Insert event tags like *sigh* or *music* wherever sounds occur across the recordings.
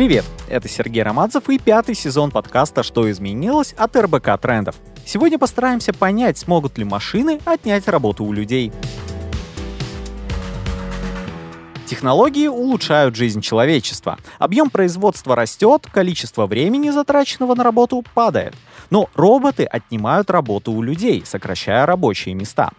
Привет, это Сергей Романцев и пятый сезон подкаста «Что изменилось» от РБК Трендов. Сегодня постараемся понять, смогут ли машины отнять работу у людей. Технологии улучшают жизнь человечества. Объем производства растет, количество времени, затраченного на работу, падает. Но роботы отнимают работу у людей, сокращая рабочие места.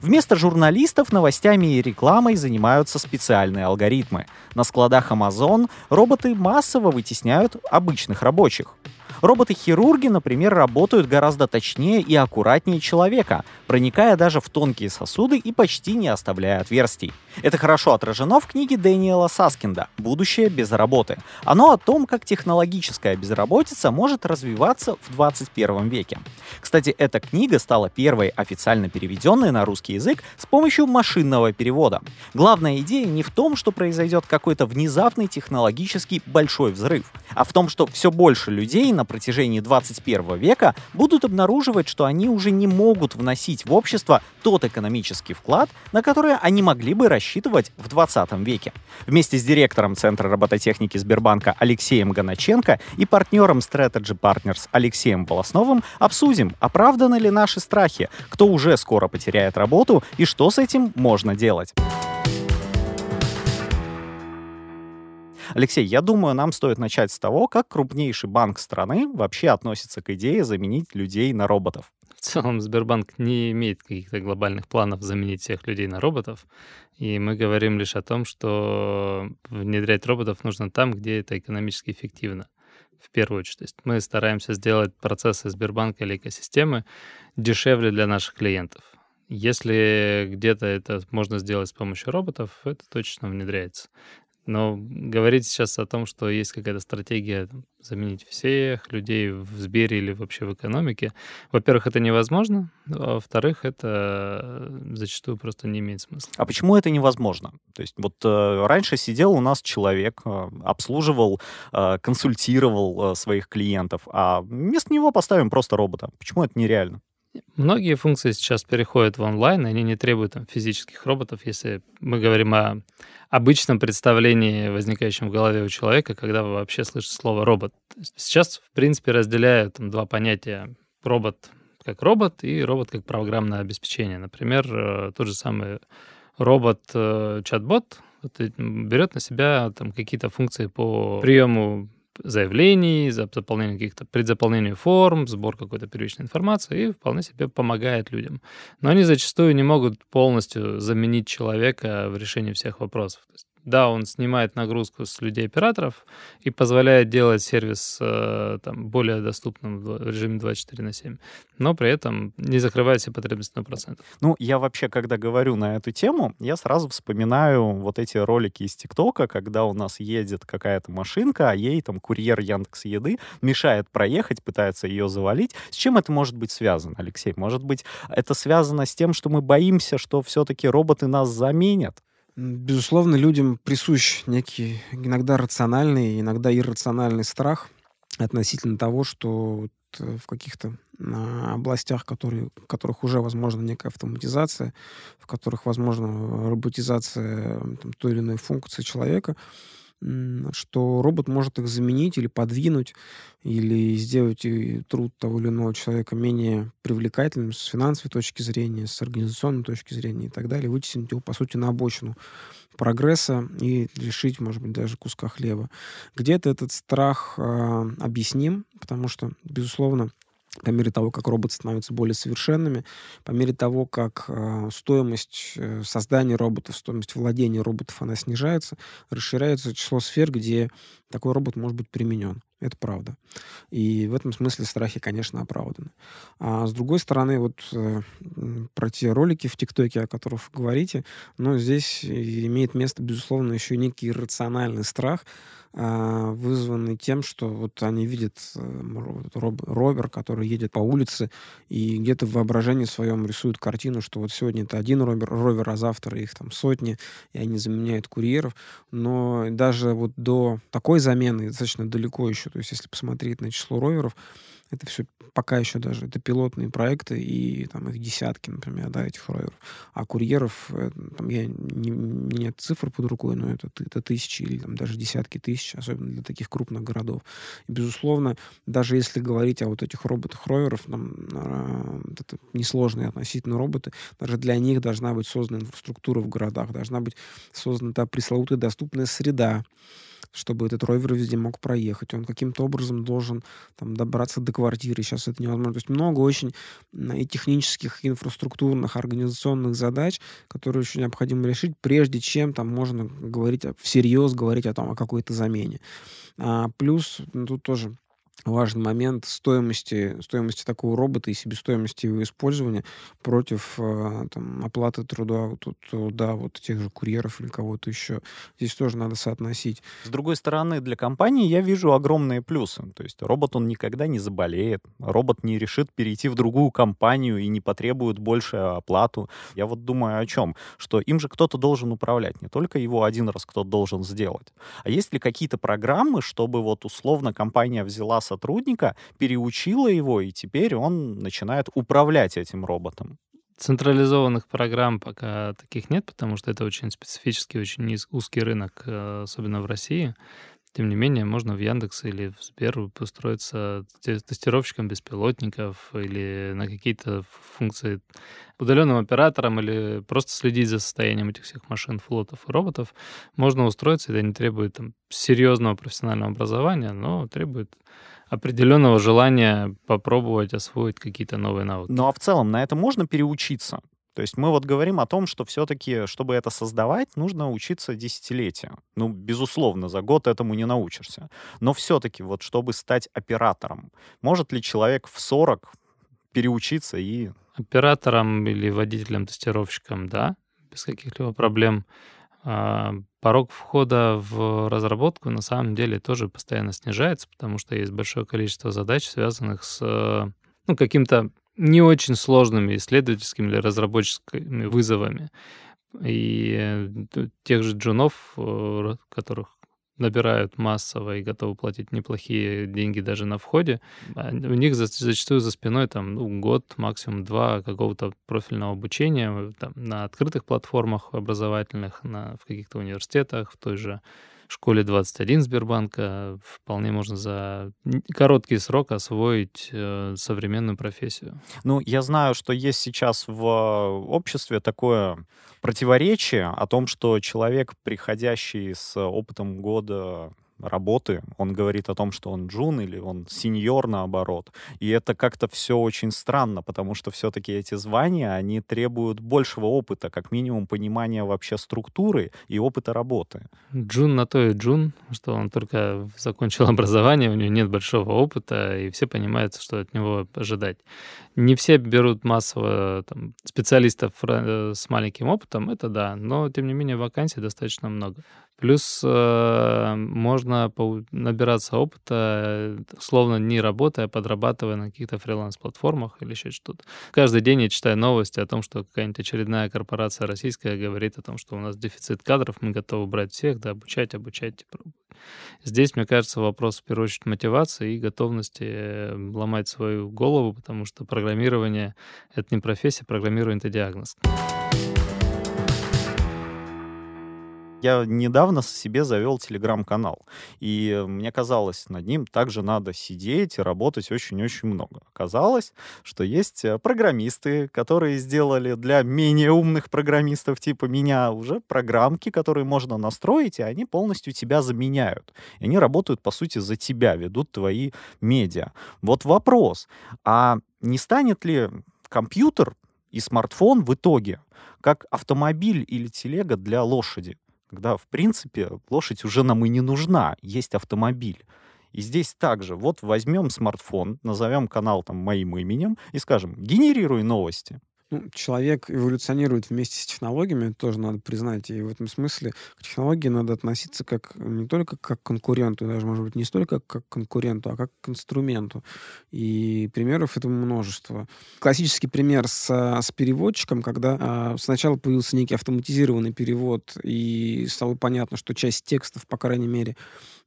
Вместо журналистов новостями и рекламой занимаются специальные алгоритмы. На складах Amazon роботы массово вытесняют обычных рабочих. Роботы-хирурги, например, работают гораздо точнее и аккуратнее человека, проникая даже в тонкие сосуды и почти не оставляя отверстий. Это хорошо отражено в книге Дэниела Саскинда «Будущее без работы». Оно о том, как технологическая безработица может развиваться в 21 веке. Кстати, эта книга стала первой официально переведенной на русский язык с помощью машинного перевода. Главная идея не в том, что произойдет какой-то внезапный технологический большой взрыв, а в том, что все больше людей на протяжении 21 века будут обнаруживать, что они уже не могут вносить в общество тот экономический вклад, на который они могли бы рассчитывать в 20 веке. Вместе с директором Центра робототехники Сбербанка Алексеем Гоначенко и партнером Strategy Partners Алексеем Волосновым обсудим, оправданы ли наши страхи, кто уже скоро потеряет работу и что с этим можно делать. Алексей, я думаю, нам стоит начать с того, как крупнейший банк страны вообще относится к идее заменить людей на роботов. В целом Сбербанк не имеет каких-то глобальных планов заменить всех людей на роботов. И мы говорим лишь о том, что внедрять роботов нужно там, где это экономически эффективно. В первую очередь. То есть мы стараемся сделать процессы Сбербанка или экосистемы дешевле для наших клиентов. Если где-то это можно сделать с помощью роботов, это точно внедряется. Но говорить сейчас о том, что есть какая-то стратегия заменить всех людей в Сбере или вообще в экономике, во-первых, это невозможно, а во-вторых, это зачастую просто не имеет смысла. А почему это невозможно? То есть вот э, раньше сидел у нас человек, э, обслуживал, э, консультировал э, своих клиентов, а вместо него поставим просто робота. Почему это нереально? Многие функции сейчас переходят в онлайн, они не требуют там, физических роботов, если мы говорим о обычном представлении, возникающем в голове у человека, когда вы вообще слышите слово робот. Сейчас, в принципе, разделяют там, два понятия робот как робот и робот как программное обеспечение. Например, э, тот же самый робот-чат-бот э, берет на себя там, какие-то функции по приему заявлений, за заполнение каких-то предзаполнению форм, сбор какой-то первичной информации и вполне себе помогает людям. Но они зачастую не могут полностью заменить человека в решении всех вопросов. То есть да, он снимает нагрузку с людей-операторов и позволяет делать сервис э, там, более доступным в режиме 24 на 7, но при этом не закрывает все потребности на процент. Ну, я вообще, когда говорю на эту тему, я сразу вспоминаю вот эти ролики из ТикТока, когда у нас едет какая-то машинка, а ей там курьер Яндекс Еды мешает проехать, пытается ее завалить. С чем это может быть связано, Алексей? Может быть, это связано с тем, что мы боимся, что все-таки роботы нас заменят? Безусловно, людям присущ некий иногда рациональный, иногда иррациональный страх относительно того, что э, в каких-то а, областях, которые, в которых уже возможна некая автоматизация, в которых возможна роботизация там, той или иной функции человека, что робот может их заменить или подвинуть, или сделать труд того или иного человека менее привлекательным с финансовой точки зрения, с организационной точки зрения и так далее, вытеснить его, по сути, на обочину прогресса и лишить, может быть, даже куска хлеба. Где-то этот страх э, объясним, потому что, безусловно, по мере того, как роботы становятся более совершенными, по мере того, как э, стоимость э, создания роботов, стоимость владения роботов, она снижается, расширяется число сфер, где такой робот может быть применен. Это правда. И в этом смысле страхи, конечно, оправданы. А с другой стороны, вот э, про те ролики в ТикТоке, о которых вы говорите, но здесь имеет место, безусловно, еще некий иррациональный страх, а, вызванный тем, что вот они видят э, ровер, который едет по улице, и где-то в воображении своем рисуют картину, что вот сегодня это один ровер, ровер, а завтра их там сотни, и они заменяют курьеров. Но даже вот до такой замены достаточно далеко еще. То есть если посмотреть на число роверов, это все пока еще даже, это пилотные проекты, и там их десятки, например, да, этих роверов. А курьеров, э, там я не, нет цифр под рукой, но это, это тысячи или там даже десятки тысяч, особенно для таких крупных городов. И, безусловно, даже если говорить о вот этих роботах-роверов, там, а, это несложные относительно роботы, даже для них должна быть создана инфраструктура в городах, должна быть создана та пресловутая доступная среда, чтобы этот ровер везде мог проехать. Он каким-то образом должен там, добраться до квартиры. Сейчас это невозможно. То есть много очень и технических, и инфраструктурных, организационных задач, которые еще необходимо решить, прежде чем там можно говорить всерьез говорить о том, о какой-то замене. А, плюс ну, тут тоже важный момент стоимости, стоимости такого робота и себестоимости его использования против э, там, оплаты труда, вот, труда вот тех же курьеров или кого-то еще. Здесь тоже надо соотносить. С другой стороны, для компании я вижу огромные плюсы. То есть робот, он никогда не заболеет, робот не решит перейти в другую компанию и не потребует больше оплату. Я вот думаю о чем? Что им же кто-то должен управлять, не только его один раз кто-то должен сделать. А есть ли какие-то программы, чтобы вот условно компания взяла сотрудника, переучила его, и теперь он начинает управлять этим роботом. Централизованных программ пока таких нет, потому что это очень специфический, очень узкий рынок, э, особенно в России. Тем не менее, можно в Яндекс или в Сбер устроиться тестировщиком беспилотников или на какие-то функции удаленным оператором или просто следить за состоянием этих всех машин, флотов и роботов. Можно устроиться, это не требует там, серьезного профессионального образования, но требует определенного желания попробовать освоить какие-то новые навыки. Ну а в целом на это можно переучиться? То есть мы вот говорим о том, что все-таки, чтобы это создавать, нужно учиться десятилетия. Ну, безусловно, за год этому не научишься. Но все-таки вот чтобы стать оператором, может ли человек в 40 переучиться и... Оператором или водителем-тестировщиком, да, без каких-либо проблем. А, порог входа в разработку на самом деле тоже постоянно снижается, потому что есть большое количество задач, связанных с ну, каким-то не очень сложными исследовательскими или разработческими вызовами. И э, тех же джунов, э, которых набирают массово и готовы платить неплохие деньги даже на входе, у них зачастую за спиной там ну, год, максимум два какого-то профильного обучения э, там, на открытых платформах образовательных, на, в каких-то университетах, в той же школе 21 Сбербанка вполне можно за короткий срок освоить э, современную профессию. Ну, я знаю, что есть сейчас в обществе такое противоречие о том, что человек, приходящий с опытом года работы. Он говорит о том, что он джун или он сеньор наоборот. И это как-то все очень странно, потому что все-таки эти звания, они требуют большего опыта, как минимум понимания вообще структуры и опыта работы. Джун на то и джун, что он только закончил *laughs* образование, у него нет большого опыта, и все понимают, что от него ожидать. Не все берут массово там, специалистов э, с маленьким опытом, это да, но тем не менее вакансий достаточно много. Плюс э, можно набираться опыта, словно не работая, а подрабатывая на каких-то фриланс-платформах или еще что-то. Каждый день я читаю новости о том, что какая-нибудь очередная корпорация российская говорит о том, что у нас дефицит кадров, мы готовы брать всех, да, обучать, обучать пробовать. Здесь, мне кажется, вопрос в первую очередь мотивации и готовности э, ломать свою голову, потому что программирование — это не профессия, программирование — это диагноз. Я недавно себе завел телеграм-канал, и мне казалось, над ним также надо сидеть и работать очень-очень много. Оказалось, что есть э, программисты, которые сделали для менее умных программистов типа меня уже программки, которые можно настроить, и они полностью тебя заменяют. И они работают, по сути, за тебя, ведут твои медиа. Вот вопрос, а не станет ли компьютер и смартфон в итоге как автомобиль или телега для лошади? Когда, в принципе, лошадь уже нам и не нужна, есть автомобиль. И здесь также, вот возьмем смартфон, назовем канал там моим именем и скажем, генерируй новости. Ну, человек эволюционирует вместе с технологиями, тоже надо признать. И в этом смысле к технологии надо относиться как не только как к конкуренту, даже, может быть, не столько как к конкуренту, а как к инструменту. И примеров этому множество. Классический пример с, с переводчиком, когда а, сначала появился некий автоматизированный перевод, и стало понятно, что часть текстов, по крайней мере,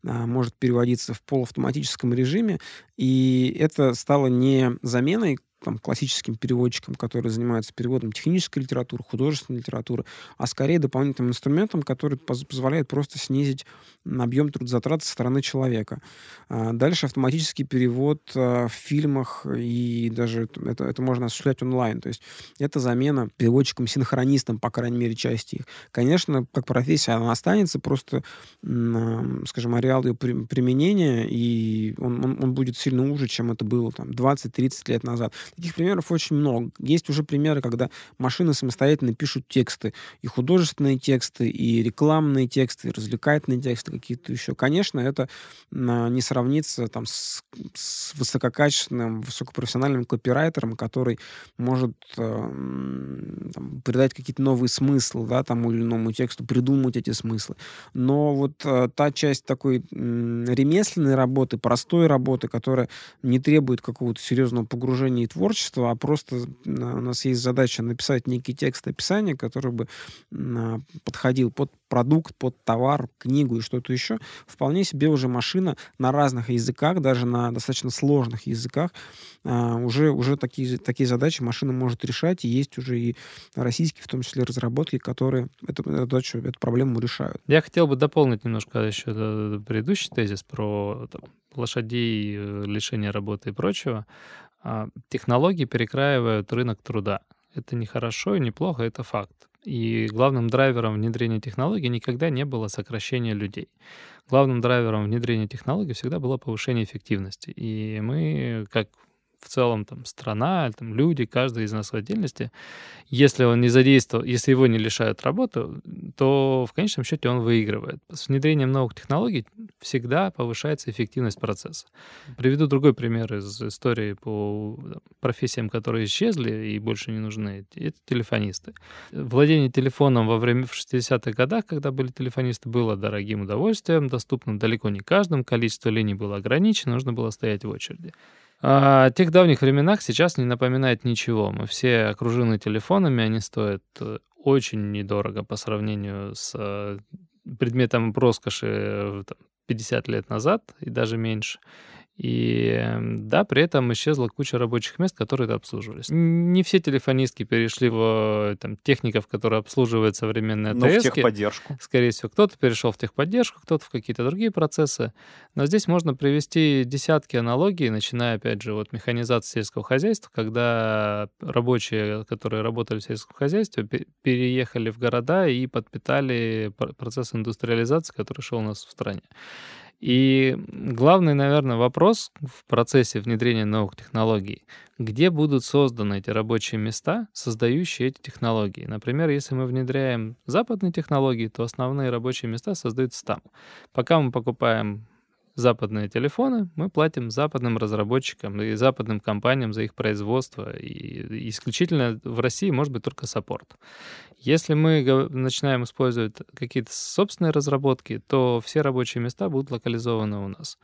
а, может переводиться в полуавтоматическом режиме, и это стало не заменой там, классическим переводчикам, которые занимаются переводом технической литературы, художественной литературы, а скорее дополнительным инструментом, который поз позволяет просто снизить объем трудозатрат со стороны человека. А дальше автоматический перевод а, в фильмах, и даже это, это можно осуществлять онлайн. То есть это замена переводчикам-синхронистам, по крайней мере, части их. Конечно, как профессия она останется, просто, скажем, ареал ее применения, и он, он, он будет сильно уже, чем это было там 20-30 лет назад. Таких примеров очень много. Есть уже примеры, когда машины самостоятельно пишут тексты, и художественные тексты, и рекламные тексты, и развлекательные тексты какие-то еще. Конечно, это а, не сравнится там с, с высококачественным, высокопрофессиональным копирайтером, который может э, там, придать какие-то новые смыслы, да, тому или иному тексту, придумать эти смыслы. Но вот э, та часть такой э, ремесленной работы, простой работы, которая не требует какого-то серьезного погружения и творчества, а просто у нас есть задача написать некий текст описания, который бы а, подходил под продукт, под товар, книгу и что-то еще, вполне себе уже машина на разных языках, даже на достаточно сложных языках, а, уже, уже такие, такие задачи машина может решать, и есть уже и российские, в том числе, разработки, которые эту, эту, эту проблему решают. Я хотел бы дополнить немножко еще предыдущий тезис про там, лошадей, э, лишение работы и прочего. А, технологии перекраивают рынок труда. Это не хорошо и не плохо, это факт. И главным драйвером внедрения технологий никогда не было сокращение людей. Главным драйвером внедрения технологий всегда было повышение эффективности. И мы, как в целом там страна, там люди, каждый из нас в отдельности, если он не задействовал, если его не лишают работы, то в конечном счете он выигрывает. С внедрением новых технологий всегда повышается эффективность процесса. Приведу другой пример из истории по профессиям, которые исчезли и больше не нужны. Это телефонисты. Владение телефоном во время в 60-х годах, когда были телефонисты, было дорогим удовольствием, доступным далеко не каждому, количество линий было ограничено, нужно было стоять в очереди. О тех давних временах сейчас не напоминает ничего. Мы все окружены телефонами, они стоят э, очень недорого по сравнению с э, предметом роскоши 50 лет назад и даже меньше. И да, при этом исчезла куча рабочих мест, которые это обслуживались. Не все телефонистки перешли в там, техников, которые обслуживают современные АТС. Но в техподдержку. Скорее всего, кто-то перешел в техподдержку, кто-то в какие-то другие процессы. Но здесь можно привести десятки аналогий, начиная, опять же, от механизации сельского хозяйства, когда рабочие, которые работали в сельском хозяйстве, переехали в города и подпитали процесс индустриализации, который шел у нас в стране. И главный, наверное, вопрос в процессе внедрения новых технологий, где будут созданы эти рабочие места, создающие эти технологии. Например, если мы внедряем западные технологии, то основные рабочие места создаются там. Пока мы покупаем западные телефоны, мы платим западным разработчикам и западным компаниям за их производство. И исключительно в России может быть только саппорт. Если мы начинаем использовать какие-то собственные разработки, то все рабочие места будут локализованы у нас.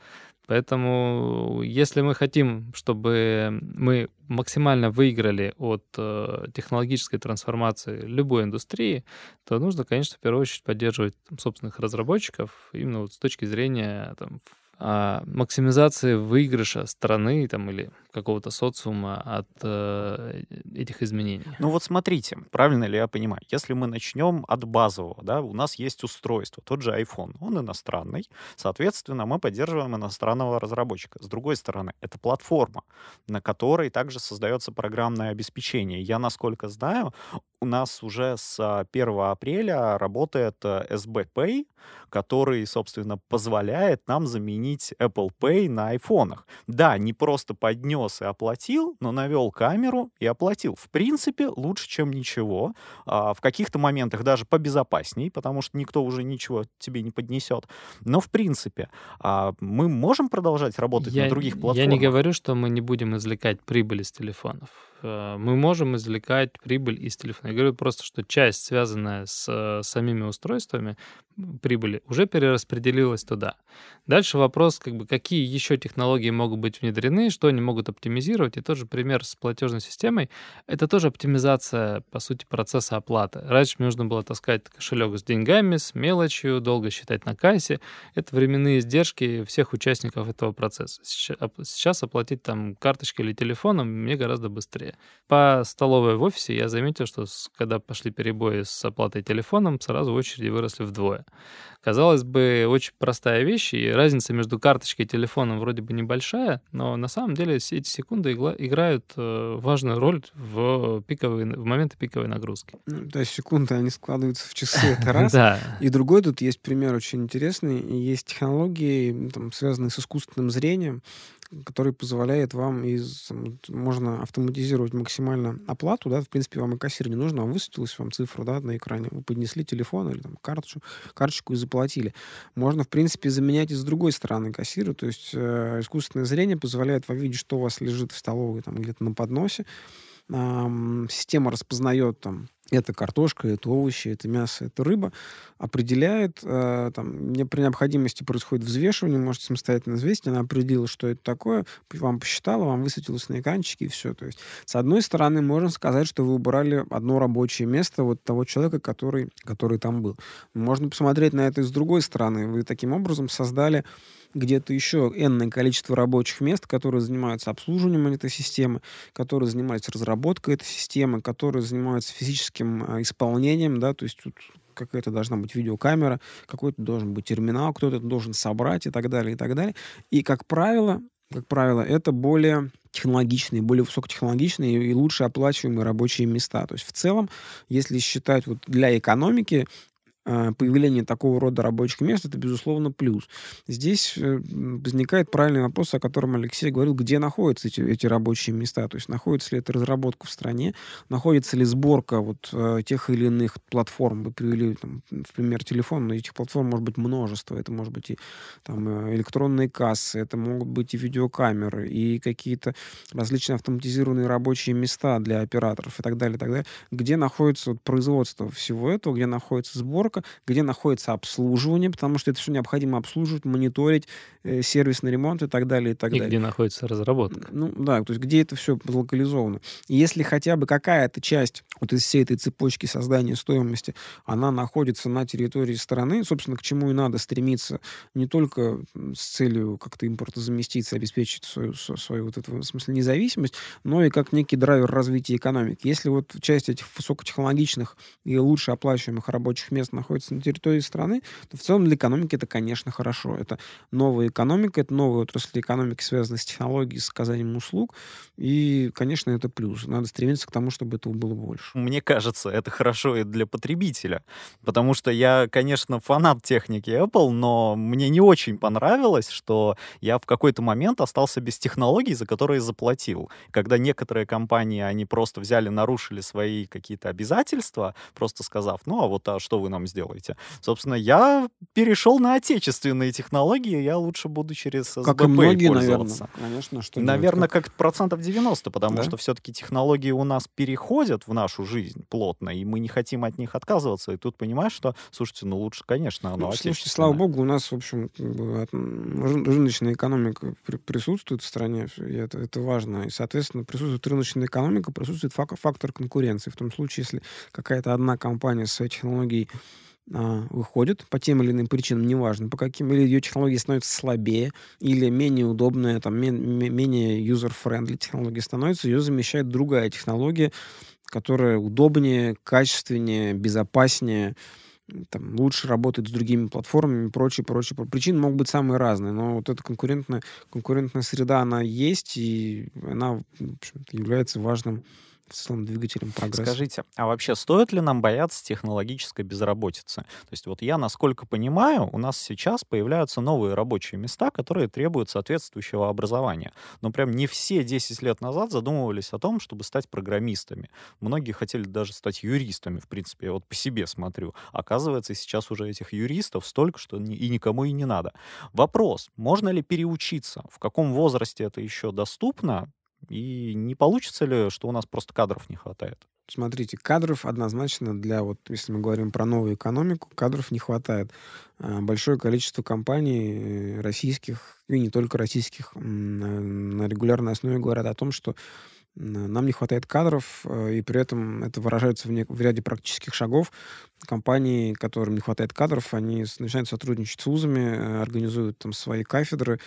Поэтому, если мы хотим, чтобы мы максимально выиграли от э, технологической трансформации любой индустрии, то нужно, конечно, в первую очередь поддерживать там, собственных разработчиков именно вот с точки зрения там, а, максимизации выигрыша страны там, или какого-то социума от э, этих изменений. Ну вот смотрите, правильно ли я понимаю, если мы начнем от базового, да, у нас есть устройство, тот же iPhone, он иностранный, соответственно, мы поддерживаем иностранного разработчика. С другой стороны, это платформа, на которой также создается программное обеспечение. Я, насколько знаю, у нас уже с 1 апреля работает SB Pay, который, собственно, позволяет нам заменить Apple Pay на айфонах. Да, не просто поднес и оплатил, но навел камеру и оплатил. В принципе, лучше, чем ничего. А, в каких-то моментах даже побезопасней, потому что никто уже ничего тебе не поднесет. Но, в принципе, а, мы можем продолжать работать я, на других платформах. Я не говорю, что мы не будем извлекать прибыль из телефонов Э, мы можем извлекать прибыль из телефона. Я говорю просто, что часть, связанная с э, самими устройствами прибыли, уже перераспределилась туда. Дальше вопрос, как бы, какие еще технологии могут быть внедрены, что они могут оптимизировать. И тот же пример с платежной системой — это тоже оптимизация, по сути, процесса оплаты. Раньше мне нужно было таскать кошелек с деньгами, с мелочью, долго считать на кассе. Это временные издержки всех участников этого процесса. Сейчас оплатить там карточкой или телефоном мне гораздо быстрее история. По столовой в офисе я заметил, что когда пошли перебои с оплатой телефоном, сразу очереди выросли вдвое. Казалось бы, очень простая вещь, и разница между карточкой и телефоном вроде бы небольшая, но на самом деле все эти секунды играют э, важную роль в, пиковые, в моменты пиковой нагрузки. Ну, да, секунды, они складываются в часы, *laughs* это раз. Да. И другой тут есть пример очень интересный. Есть технологии, там, связанные с искусственным зрением, который позволяет вам из... Можно автоматизировать максимально оплату, да, в принципе, вам и кассир не нужно, вам высветилась вам цифра, да, на экране, вы поднесли телефон или там карточку, карточку и заплатили. Можно, в принципе, заменять и с другой стороны кассира, то есть э, искусственное зрение позволяет вам видеть, что у вас лежит в столовой, там, где-то на подносе, э, система распознает там это картошка, это овощи, это мясо, это рыба, определяет, э, там, не, при необходимости происходит взвешивание, можете самостоятельно взвесить, она определила, что это такое, вам посчитала, вам высветилось на экранчике, и все. То есть, с одной стороны, можно сказать, что вы убрали одно рабочее место вот того человека, который, который там был. Можно посмотреть на это и с другой стороны. Вы таким образом создали где-то еще энное количество рабочих мест, которые занимаются обслуживанием этой системы, которые занимаются разработкой этой системы, которые занимаются физическим а, исполнением, да, то есть тут какая-то должна быть видеокамера, какой-то должен быть терминал, кто-то должен собрать и так далее, и так далее. И, как правило, как правило, это более технологичные, более высокотехнологичные и лучше оплачиваемые рабочие места. То есть в целом, если считать вот для экономики, появление такого рода рабочих мест, это, безусловно, плюс. Здесь э, возникает правильный вопрос, о котором Алексей говорил, где находятся эти, эти рабочие места, то есть находится ли эта разработка в стране, находится ли сборка вот э, тех или иных платформ, вы привели, там, в пример, телефон, но этих платформ может быть множество, это может быть и там, э, электронные кассы, это могут быть и видеокамеры, и какие-то различные автоматизированные рабочие места для операторов и так далее, и так далее, где находится вот, производство всего этого, где находится сборка, срока, где находится обслуживание, потому что это все необходимо обслуживать, мониторить, э, сервисный ремонт и так далее, и так и далее. где находится разработка. Ну да, то есть где это все локализовано. И если хотя бы какая-то часть вот из всей этой цепочки создания стоимости, она находится на территории страны, собственно, к чему и надо стремиться не только с целью как-то импортозаместиться, обеспечить свою, свою вот эту, в смысле, независимость, но и как некий драйвер развития экономики. Если вот часть этих высокотехнологичных и лучше оплачиваемых рабочих мест находится на территории страны, то в целом для экономики это, конечно, хорошо. Это новая экономика, это новая отрасль экономики, связанная с технологией, с оказанием услуг. И, конечно, это плюс. Надо стремиться к тому, чтобы этого было больше. Мне кажется, это хорошо и для потребителя. Потому что я, конечно, фанат техники Apple, но мне не очень понравилось, что я в какой-то момент остался без технологий, за которые заплатил. Когда некоторые компании, они просто взяли, нарушили свои какие-то обязательства, просто сказав, ну, а вот а что вы нам сделаете. Собственно, я перешел на отечественные технологии, я лучше буду через СБП как и многие, пользоваться. Наверное, конечно, что наверное как... как процентов 90, потому да? что все-таки технологии у нас переходят в нашу жизнь плотно, и мы не хотим от них отказываться. И тут понимаешь, что, слушайте, ну лучше, конечно, оно ну, слушайте, слава богу, у нас, в общем, рыночная экономика присутствует в стране, и это, это важно. И, соответственно, присутствует рыночная экономика, присутствует фактор конкуренции. В том случае, если какая-то одна компания с своей технологией а, выходит по тем или иным причинам, неважно по каким, или ее технологии становятся слабее, или менее удобная, там, менее user-friendly технология становится, ее замещает другая технология, которая удобнее, качественнее, безопаснее, там, лучше работает с другими платформами и прочее, прочее. Причины могут быть самые разные, но вот эта конкурентная, конкурентная среда, она есть, и она является важным целом двигателем прогресса. Скажите, а вообще стоит ли нам бояться технологической безработицы? То есть вот я, насколько понимаю, у нас сейчас появляются новые рабочие места, которые требуют соответствующего образования. Но прям не все 10 лет назад задумывались о том, чтобы стать программистами. Многие хотели даже стать юристами, в принципе. Я вот по себе смотрю. Оказывается, сейчас уже этих юристов столько, что и никому и не надо. Вопрос, можно ли переучиться? В каком возрасте это еще доступно? И не получится ли, что у нас просто кадров не хватает? Смотрите, кадров однозначно для, вот если мы говорим про новую экономику, кадров не хватает. А, большое количество компаний э, российских, и не только российских, на регулярной основе говорят о том, что нам не хватает кадров, э, и при этом это выражается в, не, в ряде практических шагов. Компании, которым не хватает кадров, они начинают сотрудничать с вузами, э, организуют там свои кафедры,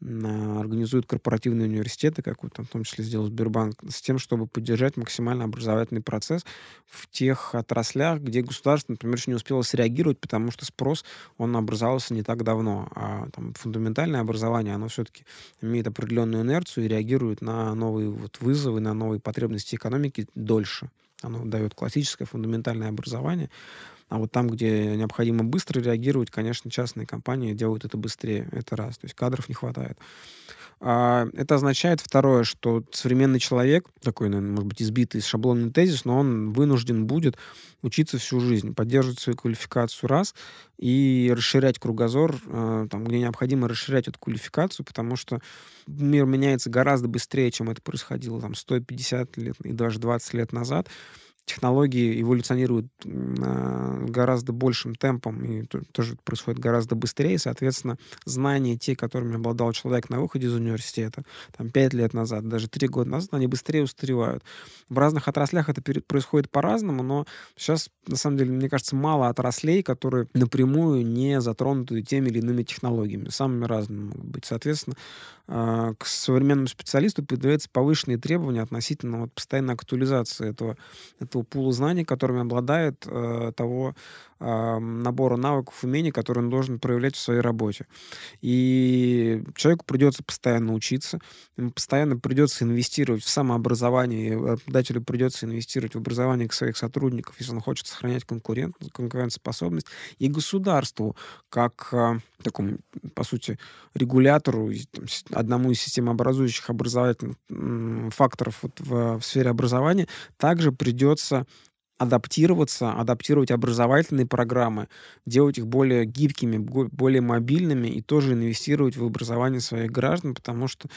организуют корпоративные университеты, как вот, там, в том числе сделал Сбербанк, с тем, чтобы поддержать максимально образовательный процесс в тех отраслях, где государство, например, еще не успело среагировать, потому что спрос, он образовался не так давно. А там, фундаментальное образование, оно все-таки имеет определенную инерцию и реагирует на новые вот, вызовы, на новые потребности экономики дольше. Оно дает классическое фундаментальное образование, а вот там, где необходимо быстро реагировать, конечно, частные компании делают это быстрее. Это раз. То есть кадров не хватает. А, это означает, второе, что современный человек, такой, наверное, может быть, избитый шаблонный тезис, но он вынужден будет учиться всю жизнь, поддерживать свою квалификацию раз и расширять кругозор, э, там, где необходимо расширять эту квалификацию, потому что мир меняется гораздо быстрее, чем это происходило там 150 лет и даже 20 лет назад технологии эволюционируют гораздо большим темпом, и тоже происходит гораздо быстрее, соответственно, знания, те, которыми обладал человек на выходе из университета, там, 5 лет назад, даже 3 года назад, они быстрее устаревают. В разных отраслях это происходит по-разному, но сейчас, на самом деле, мне кажется, мало отраслей, которые напрямую не затронуты теми или иными технологиями, самыми разными могут быть. Соответственно, а, к современному специалисту предъявляются повышенные требования относительно вот, постоянной актуализации этого, этого пула знаний, которыми обладает э, того набора навыков, умений, которые он должен проявлять в своей работе. И человеку придется постоянно учиться, ему постоянно придется инвестировать в самообразование, работодателю придется инвестировать в образование своих сотрудников, если он хочет сохранять конкурент, конкурентоспособность, и государству, как э, такому, по сути, регулятору, одному из системообразующих образовательных факторов вот в, в сфере образования, также придется адаптироваться, адаптировать образовательные программы, делать их более гибкими, более мобильными и тоже инвестировать в образование своих граждан, потому что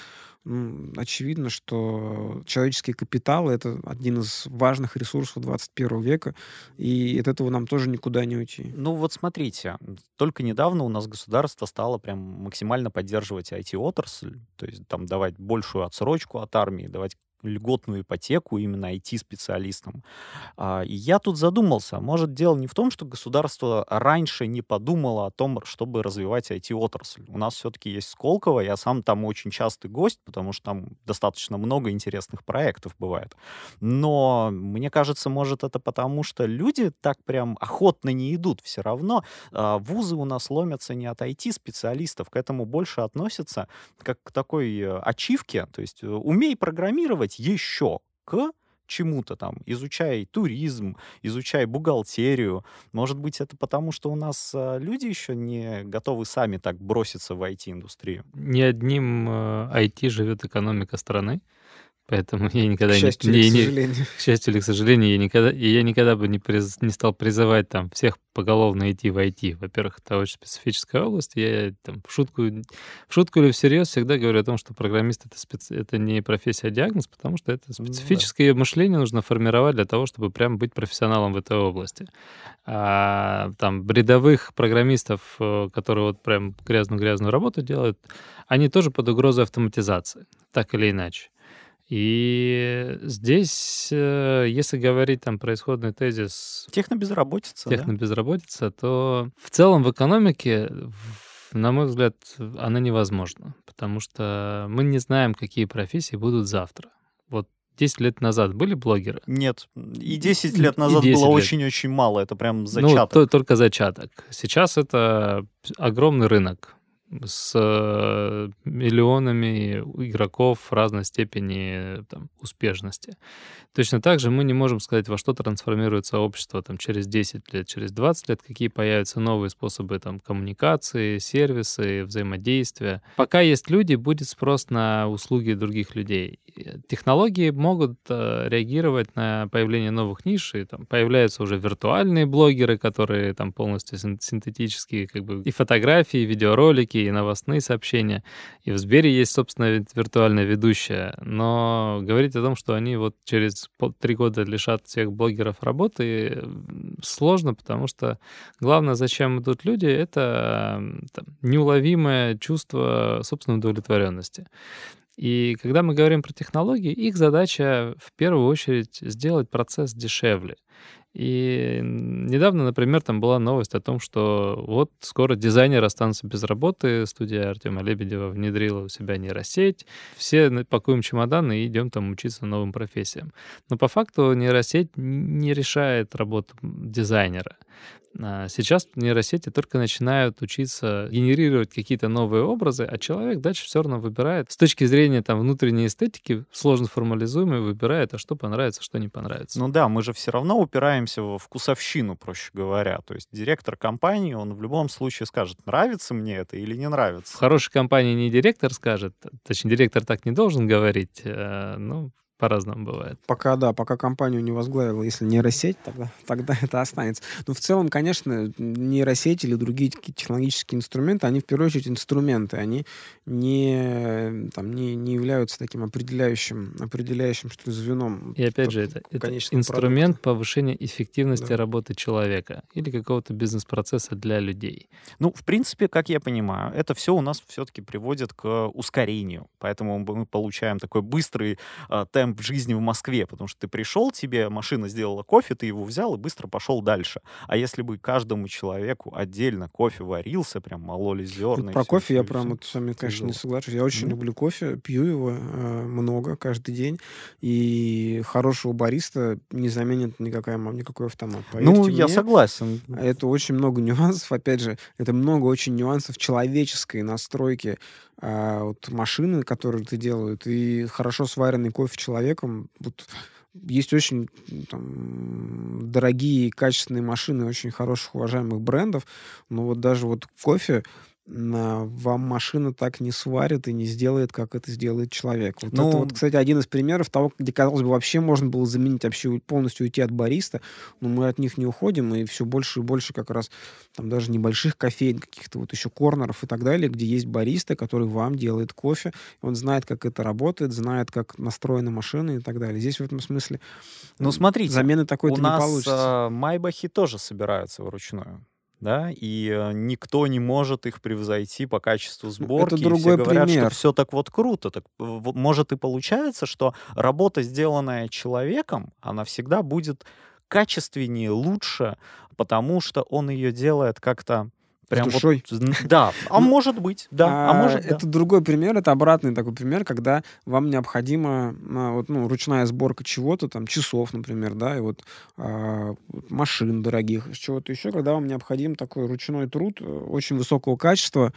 ну, очевидно, что человеческий капитал — это один из важных ресурсов 21 века, и от этого нам тоже никуда не уйти. Ну вот смотрите, только недавно у нас государство стало прям максимально поддерживать IT-отрасль, то есть там давать большую отсрочку от армии, давать льготную ипотеку именно IT-специалистам. А, и я тут задумался, может, дело не в том, что государство раньше не подумало о том, чтобы развивать IT-отрасль. У нас все-таки есть Сколково, я сам там очень частый гость, потому что там достаточно много интересных проектов бывает. Но мне кажется, может, это потому, что люди так прям охотно не идут все равно. А, вузы у нас ломятся не от IT-специалистов, к этому больше относятся как к такой э, ачивке, то есть э, умей программировать, еще к чему-то там, изучай туризм, изучай бухгалтерию. Может быть, это потому, что у нас а, люди еще не готовы сами так броситься в IT-индустрию? Не одним IT э, живет экономика страны. Поэтому я никогда к счастью не, или к сожалению. к счастью или к сожалению, я никогда, я никогда бы не, приз, не стал призывать там всех поголовно идти в IT. Во-первых, это очень специфическая область. Я там в шутку, в шутку или всерьез всегда говорю о том, что программист это, специ... это не профессия, а диагноз, потому что это специфическое ну, да. мышление нужно формировать для того, чтобы прям быть профессионалом в этой области. А там бредовых программистов, э, которые вот прям грязную-грязную работу делают, они тоже под угрозой автоматизации, так или иначе. И здесь, э, если говорить там про исходный тезис... Технобезработица, Технобезработица, да? то в целом в экономике, на мой взгляд, она невозможна, потому что мы не знаем, какие профессии будут завтра. Вот 10 лет назад были блогеры? Нет. И 10 лет назад 10 было очень-очень мало. Это прям ну, зачаток. Ну, то, только зачаток. Сейчас это огромный рынок с э, миллионами игроков разной степени там, успешности. Точно так же мы не можем сказать, во что трансформируется общество там, через 10 лет, через 20 лет, какие появятся новые способы там, коммуникации, сервисы, взаимодействия. Пока есть люди, будет спрос на услуги других людей. технологии могут э, реагировать на появление новых ниш, и там появляются уже виртуальные блогеры, которые там полностью синтетические, как бы и фотографии, и видеоролики, и новостные сообщения. И в Сбере есть, собственно, виртуальная ведущая. Но говорить о том, что они вот через три года лишат всех блогеров работы, сложно, потому что главное, зачем идут люди, это неуловимое чувство собственной удовлетворенности. И когда мы говорим про технологии, их задача в первую очередь сделать процесс дешевле. И недавно, например, там была новость о том, что вот скоро дизайнеры останутся без работы. Студия Артема Лебедева внедрила у себя нейросеть. Все пакуем чемоданы и идем там учиться новым профессиям. Но по факту нейросеть не решает работу дизайнера. А сейчас нейросети только начинают учиться генерировать какие-то новые образы, а человек дальше все равно выбирает. С точки зрения там внутренней эстетики, сложно формализуемый, выбирает, а что понравится, что не понравится. Ну да, мы же все равно упираемся в вкусовщину, проще говоря. То есть директор компании, он в любом случае скажет, нравится мне это или не нравится. В хорошей компании не директор скажет, точнее, директор так не должен говорить, э, ну, по-разному бывает. Пока, да, пока компанию не возглавила, если нейросеть, тогда, тогда *laughs* это останется. Но в целом, конечно, нейросеть или другие технологические инструменты, они в первую очередь инструменты, они не, там, не, не являются таким определяющим, определяющим что ли, звеном. И опять же, это, это инструмент продукта. повышения эффективности да. работы человека или какого-то бизнес-процесса для людей. Ну, в принципе, как я понимаю, это все у нас все-таки приводит к ускорению. Поэтому мы получаем такой быстрый э, темп темп жизни в Москве, потому что ты пришел, тебе машина сделала кофе, ты его взял и быстро пошел дальше. А если бы каждому человеку отдельно кофе варился, прям мололи зерна. Вот про кофе все, я прям вот с вами, конечно, не соглашусь. Я очень mm-hmm. люблю кофе, пью его э, много каждый день, и хорошего бариста не заменит никакая, никакой автомат. Поверьте ну, я мне, согласен. Это очень много нюансов, опять же, это много очень нюансов человеческой настройки а, вот машины, которые ты делают, и хорошо сваренный кофе человеком, вот есть очень там, дорогие качественные машины очень хороших уважаемых брендов, но вот даже вот кофе вам машина так не сварит и не сделает, как это сделает человек. Вот ну, это вот, кстати, один из примеров того, где, казалось бы, вообще можно было заменить, вообще полностью уйти от бариста, но мы от них не уходим, и все больше и больше как раз там даже небольших кофеин, каких-то вот еще корнеров и так далее, где есть бариста, который вам делает кофе, он знает, как это работает, знает, как настроена машина и так далее. Здесь в этом смысле ну, смотрите, замены такой-то не получится. У нас Майбахи тоже собираются вручную да, и э, никто не может их превзойти по качеству сборки. Это другой все говорят, пример. что все так вот круто. Так, может и получается, что работа, сделанная человеком, она всегда будет качественнее, лучше, потому что он ее делает как-то Прям с душой. Вот, да, а ну, может быть, да, а, а может. Это да. другой пример, это обратный такой пример, когда вам необходима вот, ну, ручная сборка чего-то, там часов, например, да, и вот а, машин дорогих, чего-то еще, когда вам необходим такой ручной труд э, очень высокого качества,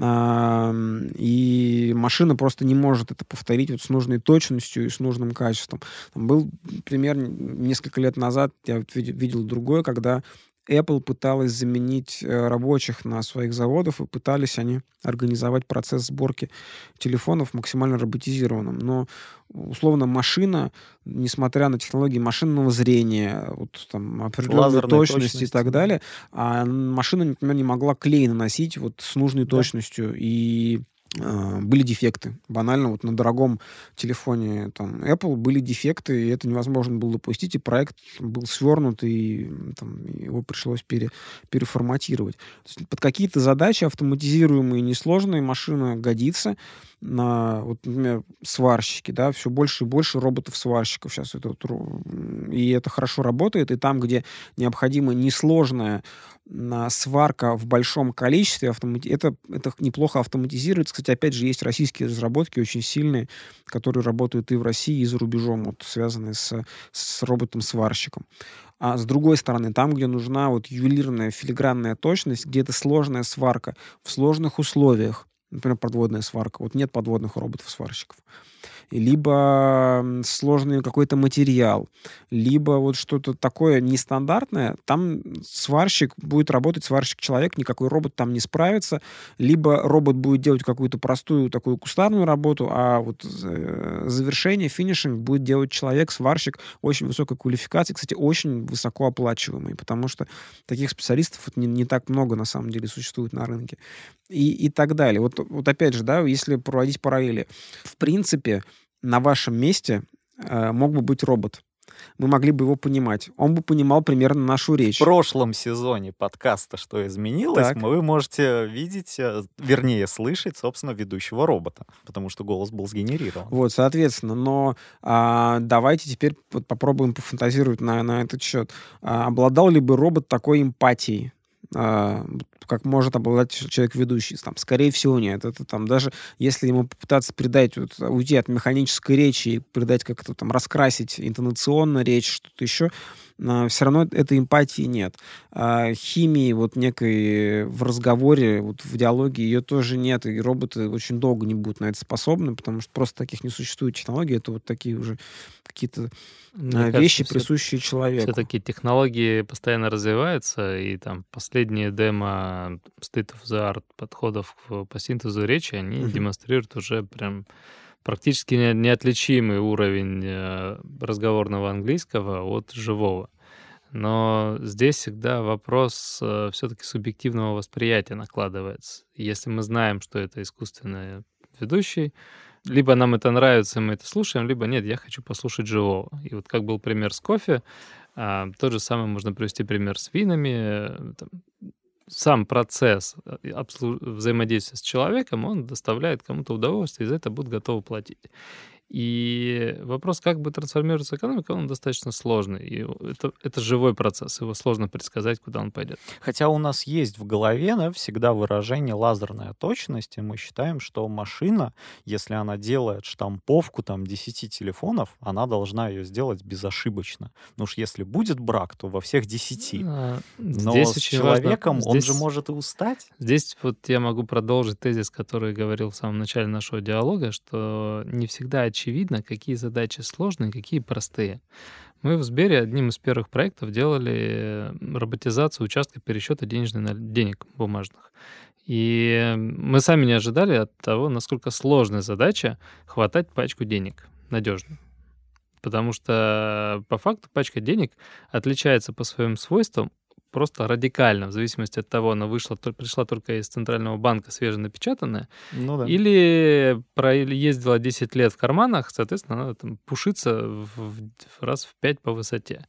а, и машина просто не может это повторить вот с нужной точностью и с нужным качеством. Там был пример несколько лет назад, я видел другое, когда Apple пыталась заменить э, рабочих на своих заводах, и пытались они организовать процесс сборки телефонов максимально роботизированным. Но, условно, машина, несмотря на технологии машинного зрения, вот, там, определенной точности, точности и так далее, а машина, например, не могла клей наносить вот с нужной да. точностью. И были дефекты. Банально, вот на дорогом телефоне там, Apple были дефекты, и это невозможно было допустить, и проект был свернут, и там, его пришлось пере, переформатировать. Есть под какие-то задачи автоматизируемые, несложные машина годится, на, вот, например, сварщики, да, все больше и больше роботов-сварщиков сейчас. Это вот, и это хорошо работает, и там, где необходима несложная сварка в большом количестве, автомати... это, это неплохо автоматизируется. Кстати, опять же, есть российские разработки очень сильные, которые работают и в России, и за рубежом, вот, связанные с, с роботом-сварщиком. А с другой стороны, там, где нужна вот ювелирная филигранная точность, где это сложная сварка в сложных условиях, например, подводная сварка, вот нет подводных роботов-сварщиков. Либо сложный какой-то материал, либо вот что-то такое нестандартное, там сварщик будет работать, сварщик-человек, никакой робот там не справится, либо робот будет делать какую-то простую такую кустарную работу, а вот э, завершение, финишинг будет делать человек, сварщик очень высокой квалификации, кстати, очень высоко оплачиваемый, потому что таких специалистов не, не так много на самом деле существует на рынке. И, и так далее. Вот, вот опять же, да, если проводить параллели, в принципе, на вашем месте э, мог бы быть робот мы могли бы его понимать. Он бы понимал примерно нашу речь. В прошлом сезоне подкаста «Что изменилось» Так. вы можете видеть, э, вернее, слышать, собственно, ведущего робота, потому что голос был сгенерирован. Вот, соответственно, но а, давайте теперь вот попробуем пофантазировать на, на этот счет. А, обладал ли бы робот такой эмпатией? а, как может обладать человек ведущий. Там, скорее всего, нет. Это там даже если ему попытаться передать, вот, уйти от механической речи и передать как-то там, раскрасить интонационно речь, что-то еще, а, все равно этой эмпатии нет. А, химии вот некой в разговоре, вот в диалоге ее тоже нет, и роботы очень долго не будут на это способны, потому что просто таких не существует технологий, это вот такие уже какие-то Мне а, кажется, вещи, всё- присущие человеку. Все-таки технологии постоянно развиваются, и там последние демо State of the Art подходов по синтезу речи, они Мгм. демонстрируют уже прям практически не- неотличимый уровень э, разговорного английского от живого. Но здесь всегда вопрос все-таки субъективного восприятия накладывается. Если мы знаем, что это искусственный ведущий, либо нам это нравится, мы это слушаем, либо нет, я хочу послушать живого. И вот как был пример с кофе, а, тот же самый можно привести пример с винами. Сам процесс э, взаимодействия с человеком, он доставляет кому-то удовольствие, и за это будут готовы платить. И вопрос, как бы трансформируется экономика, он достаточно сложный. И это, это живой процесс, его сложно предсказать, куда он пойдет. Хотя у нас есть в голове да, всегда выражение лазерная точность, и мы считаем, что машина, если она делает штамповку там 10 телефонов, она должна ее сделать безошибочно. Ну уж если будет брак, то во всех 10. А, Но здесь с очень важно- человеком он же здесь- может и устать. Здесь вот я могу продолжить тезис, который говорил в самом начале нашего диалога, что не всегда очевидно, какие задачи сложные, какие простые. Мы в Сбере одним из первых проектов делали роботизацию участка пересчета денежных денег бумажных. И мы сами не ожидали от того, насколько сложная задача хватать пачку денег надежно. Потому что по факту пачка денег отличается по своим свойствам просто радикально, в зависимости от того, она вышла, пришла только из центрального банка свеженапечатанная, Ну да. или проездила 10 лет в карманах, соответственно, она там пушится в, раз в 5 по высоте.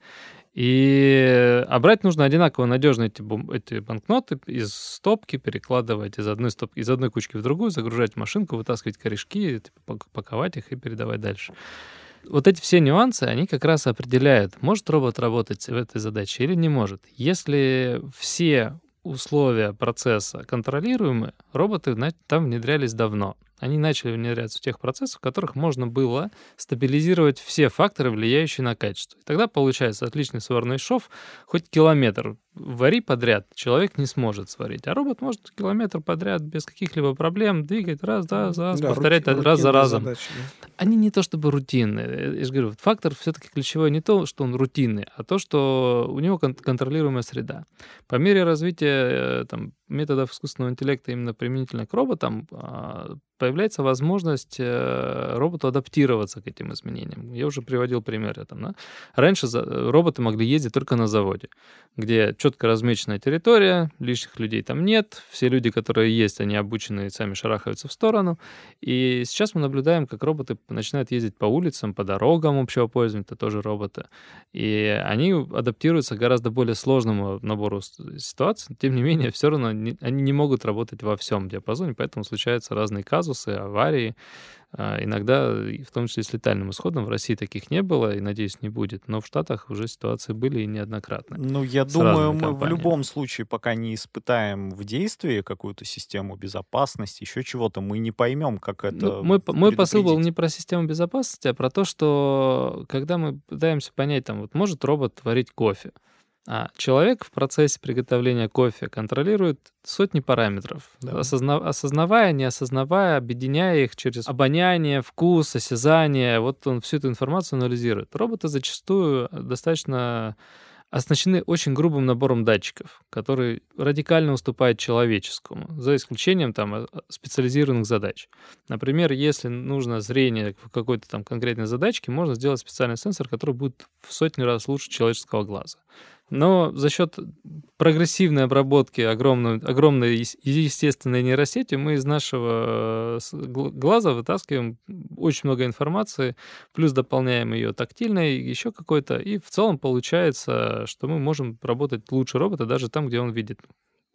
И а брать нужно одинаково надежно эти, бум- эти банкноты из стопки, перекладывать из одной стопки, из одной кучки в другую, загружать в машинку, вытаскивать корешки, типа, пак- паковать их и передавать дальше. Вот эти все нюансы, они как раз определяют, может робот работать в этой задаче или не может. Если все условия процесса контролируемы, роботы там внедрялись давно. Они начали внедряться в тех процессах, в которых можно было стабилизировать все факторы, влияющие на качество. И тогда получается отличный сварной шов, хоть километр вари подряд, человек не сможет сварить. А робот может километр подряд без каких-либо проблем двигать раз, раз, раз, Да, повторять рути- раз за разом задачи, да. они не то чтобы рутинные. Я же говорю, фактор все-таки ключевой не то, что он рутинный, а то, что у него кон- контролируемая среда. По мере развития э, там, методов искусственного интеллекта именно применительно к роботам, а, появляется возможность э, роботу адаптироваться к этим изменениям. Я уже приводил примеры. Там, да? Раньше за- роботы могли ездить только на заводе, где четко размеченная территория, лишних людей там нет, все люди, которые есть, они обучены и сами шарахаются в сторону. И сейчас мы наблюдаем, как роботы начинают ездить по улицам, по дорогам общего пользования, это тоже роботы. И они адаптируются к гораздо более сложному набору ситуаций. Тем не менее, все равно они не могут работать во всем диапазоне, поэтому случаются разные казусы, аварии. А, Иногда, в том числе с летальным исходом, в России таких не было, и, надеюсь, не будет. Но в Штатах уже ситуации были и неоднократно. Ну, я думаю, мы в компаниями. любом случае, пока не испытаем в действии какую-то систему безопасности, еще чего-то, мы не поймем, как это Ну, мой, мой посыл был не про систему безопасности, а про то, что когда мы пытаемся понять, там, вот может робот варить кофе, А человек в процессе приготовления кофе контролирует сотни параметров, да. осозна... осознавая, не осознавая, объединяя их через обоняние, вкус, осязание. Вот он всю эту информацию анализирует. Роботы зачастую достаточно оснащены очень грубым набором датчиков, который радикально уступает человеческому, за исключением там э, специализированных задач. Например, если нужно зрение в какой-то там конкретной задачке, можно сделать специальный сенсор, который будет в сотни раз лучше человеческого глаза. Но за счет прогрессивной обработки огромной, огромной естественной нейросети мы из нашего э, глаза вытаскиваем очень много информации, плюс дополняем ее тактильной, еще какой-то, и в целом получается, что мы можем работать лучше робота даже там, где он видит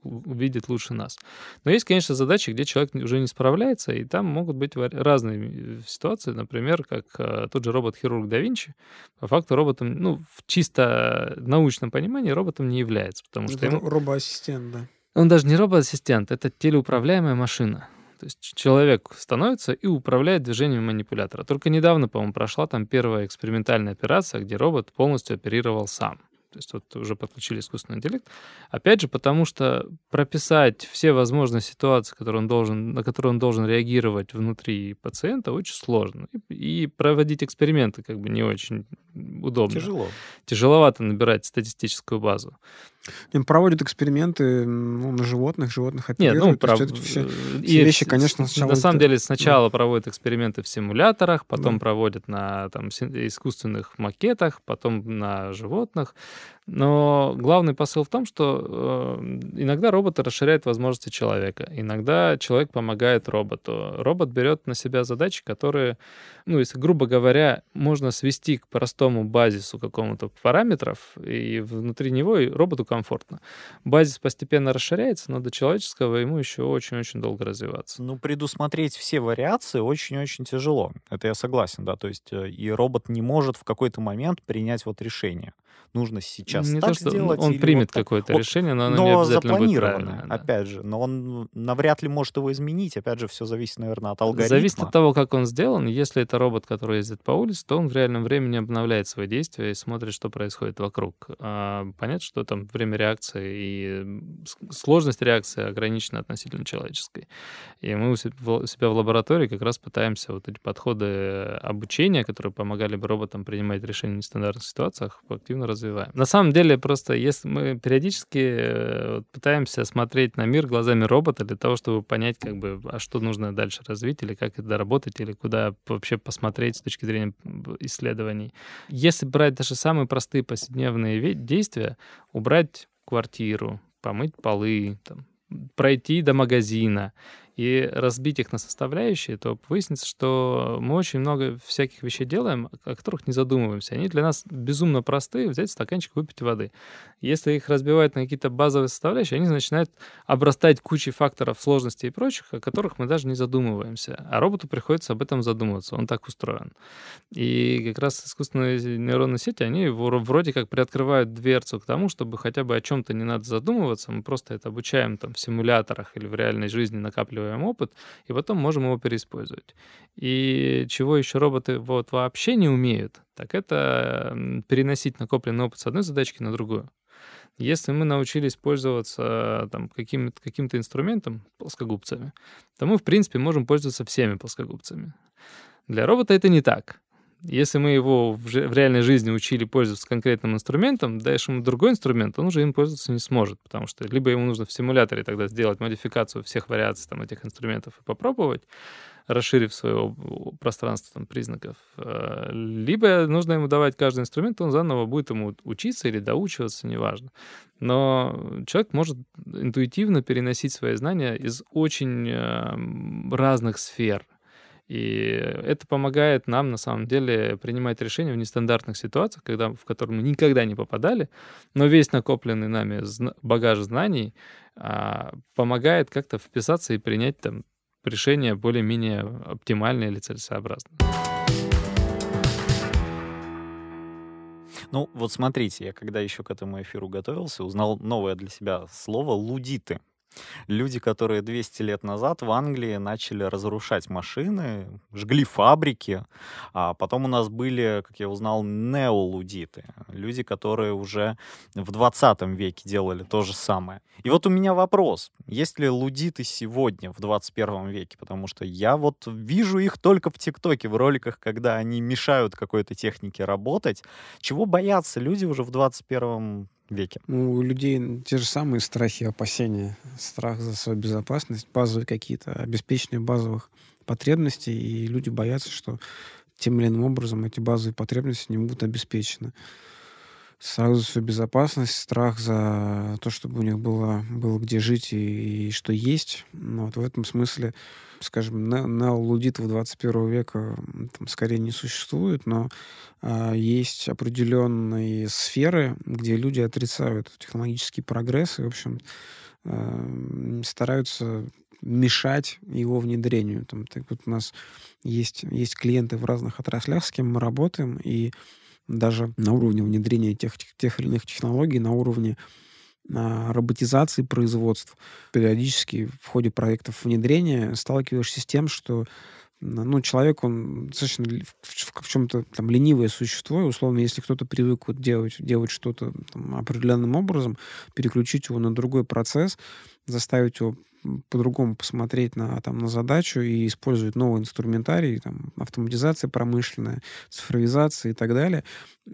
увидит лучше нас. Но есть, конечно, задачи, где человек уже не справляется, и там могут быть разные ситуации. Например, как э, тот же робот-хирург да Винчи. По факту роботом, ну, в чисто научном понимании роботом не является, потому что... Ему... робоассистент, да. Он даже не робот-ассистент, это телеуправляемая машина. То есть человек становится и управляет движением манипулятора. Только недавно, по-моему, прошла там первая экспериментальная операция, где робот полностью оперировал сам то есть вот уже подключили искусственный интеллект. Опять же, потому что прописать все возможные ситуации, которые он должен, на которые он должен реагировать внутри пациента, очень сложно. И, и проводить эксперименты как бы не очень удобно. Тяжело. Тяжеловато набирать статистическую базу. Им проводят эксперименты ну, на животных, животных оперируют. Нет, ну, прав... все, все и вещи, конечно, сначала... На самом деле сначала да. проводят эксперименты в симуляторах, потом да. проводят на там, искусственных макетах, потом на животных. Но главный посыл в том, что э, иногда роботы расширяют возможности человека, иногда человек помогает роботу. Робот берет на себя задачи, которые, ну, если грубо говоря, можно свести к простому базису какому-то параметров, и внутри него и роботу комфортно. Базис постепенно расширяется, но до человеческого ему еще очень-очень долго развиваться. Ну, предусмотреть все вариации очень-очень тяжело. Это я согласен, да. То есть э, и робот не может в какой-то момент принять вот решение нужно сейчас не так то, что сделать. Он примет вот какое-то вот, решение, но оно но не обязательно будет правильное. Да. Опять же, но он навряд ли может его изменить. Опять же, все зависит, наверное, от алгоритма. Зависит от того, как он сделан. Если это робот, который ездит по улице, то он в реальном времени обновляет свои действия и смотрит, что происходит вокруг. А понятно, что там время реакции и сложность реакции ограничена относительно человеческой. И мы у себя в лаборатории как раз пытаемся вот эти подходы обучения, которые помогали бы роботам принимать решения в нестандартных ситуациях, активно развивать развиваем. На самом деле, просто если мы периодически э, пытаемся смотреть на мир глазами робота для того, чтобы понять, как бы, а что нужно дальше развить, или как это доработать, или куда вообще посмотреть с точки зрения исследований. Если брать даже самые простые повседневные действия, убрать квартиру, помыть полы, там, пройти до магазина, и разбить их на составляющие, то выяснится, что мы очень много всяких вещей делаем, о которых не задумываемся. Они для нас безумно простые. Взять стаканчик, выпить воды. Если их разбивать на какие-то базовые составляющие, они начинают обрастать кучей факторов сложности и прочих, о которых мы даже не задумываемся. А роботу приходится об этом задумываться. Он так устроен. И как раз искусственные нейронные сети, они вроде как приоткрывают дверцу к тому, чтобы хотя бы о чем-то не надо задумываться. Мы просто это обучаем там в симуляторах или в реальной жизни накапливаем накапливаем опыт, и потом можем его переиспользовать. И чего еще роботы вот вообще не умеют, так это переносить накопленный опыт с одной задачки на другую. Если мы научились пользоваться там, каким-то, каким-то инструментом, плоскогубцами, то мы, в принципе, можем пользоваться всеми плоскогубцами. Для робота это не так. Если мы его в, в реальной жизни учили пользоваться конкретным инструментом, дальше ему другой инструмент, он уже им пользоваться не сможет, потому что либо ему нужно в симуляторе тогда сделать модификацию всех вариаций там, этих инструментов и попробовать, расширив свое пространство там, признаков, э, либо нужно ему давать каждый инструмент, он заново будет ему учиться или доучиваться, неважно. Но человек может интуитивно переносить свои знания из очень эм, разных сфер и это помогает нам, на самом деле, принимать решения в нестандартных ситуациях, когда, в которые мы никогда не попадали, но весь накопленный нами багаж знаний а, помогает как-то вписаться и принять там решение более-менее оптимальное или целесообразное. Ну, вот смотрите, я когда еще к этому эфиру готовился, узнал новое для себя слово «лудиты». Люди, которые 200 лет назад в Англии начали разрушать машины, жгли фабрики, а потом у нас были, как я узнал, неолудиты. Люди, которые уже в 20 веке делали то же самое. И вот у меня вопрос. Есть ли лудиты сегодня, в 21 веке? Потому что я вот вижу их только в ТикТоке, в роликах, когда они мешают какой-то технике работать. Чего боятся люди уже в 21 веке? Ну, у людей те же самые страхи опасения. Страх за свою безопасность, базовые какие-то, обеспечение базовых потребностей, и люди боятся, что тем или иным образом эти базовые потребности не будут обеспечены. Страх за свою безопасность, страх за то, чтобы у них было, было где жить и, и что есть. Ну, вот в этом смысле скажем, неолудитов 21 века там, скорее не существует, но а, есть определенные сферы, где люди отрицают технологический прогресс и, в общем, а, стараются мешать его внедрению. Там, так вот у нас есть, есть клиенты в разных отраслях, с кем мы работаем, и даже на уровне внедрения тех, тех или иных технологий, на уровне роботизации производств. Периодически в ходе проектов внедрения сталкиваешься с тем, что ну, человек, он достаточно в, в чем-то там ленивое существо, и, условно, если кто-то привык вот делать, делать что-то там, определенным образом, переключить его на другой процесс, заставить его по-другому посмотреть на, там, на задачу и использовать новый инструментарий, там, автоматизация промышленная, цифровизация и так далее.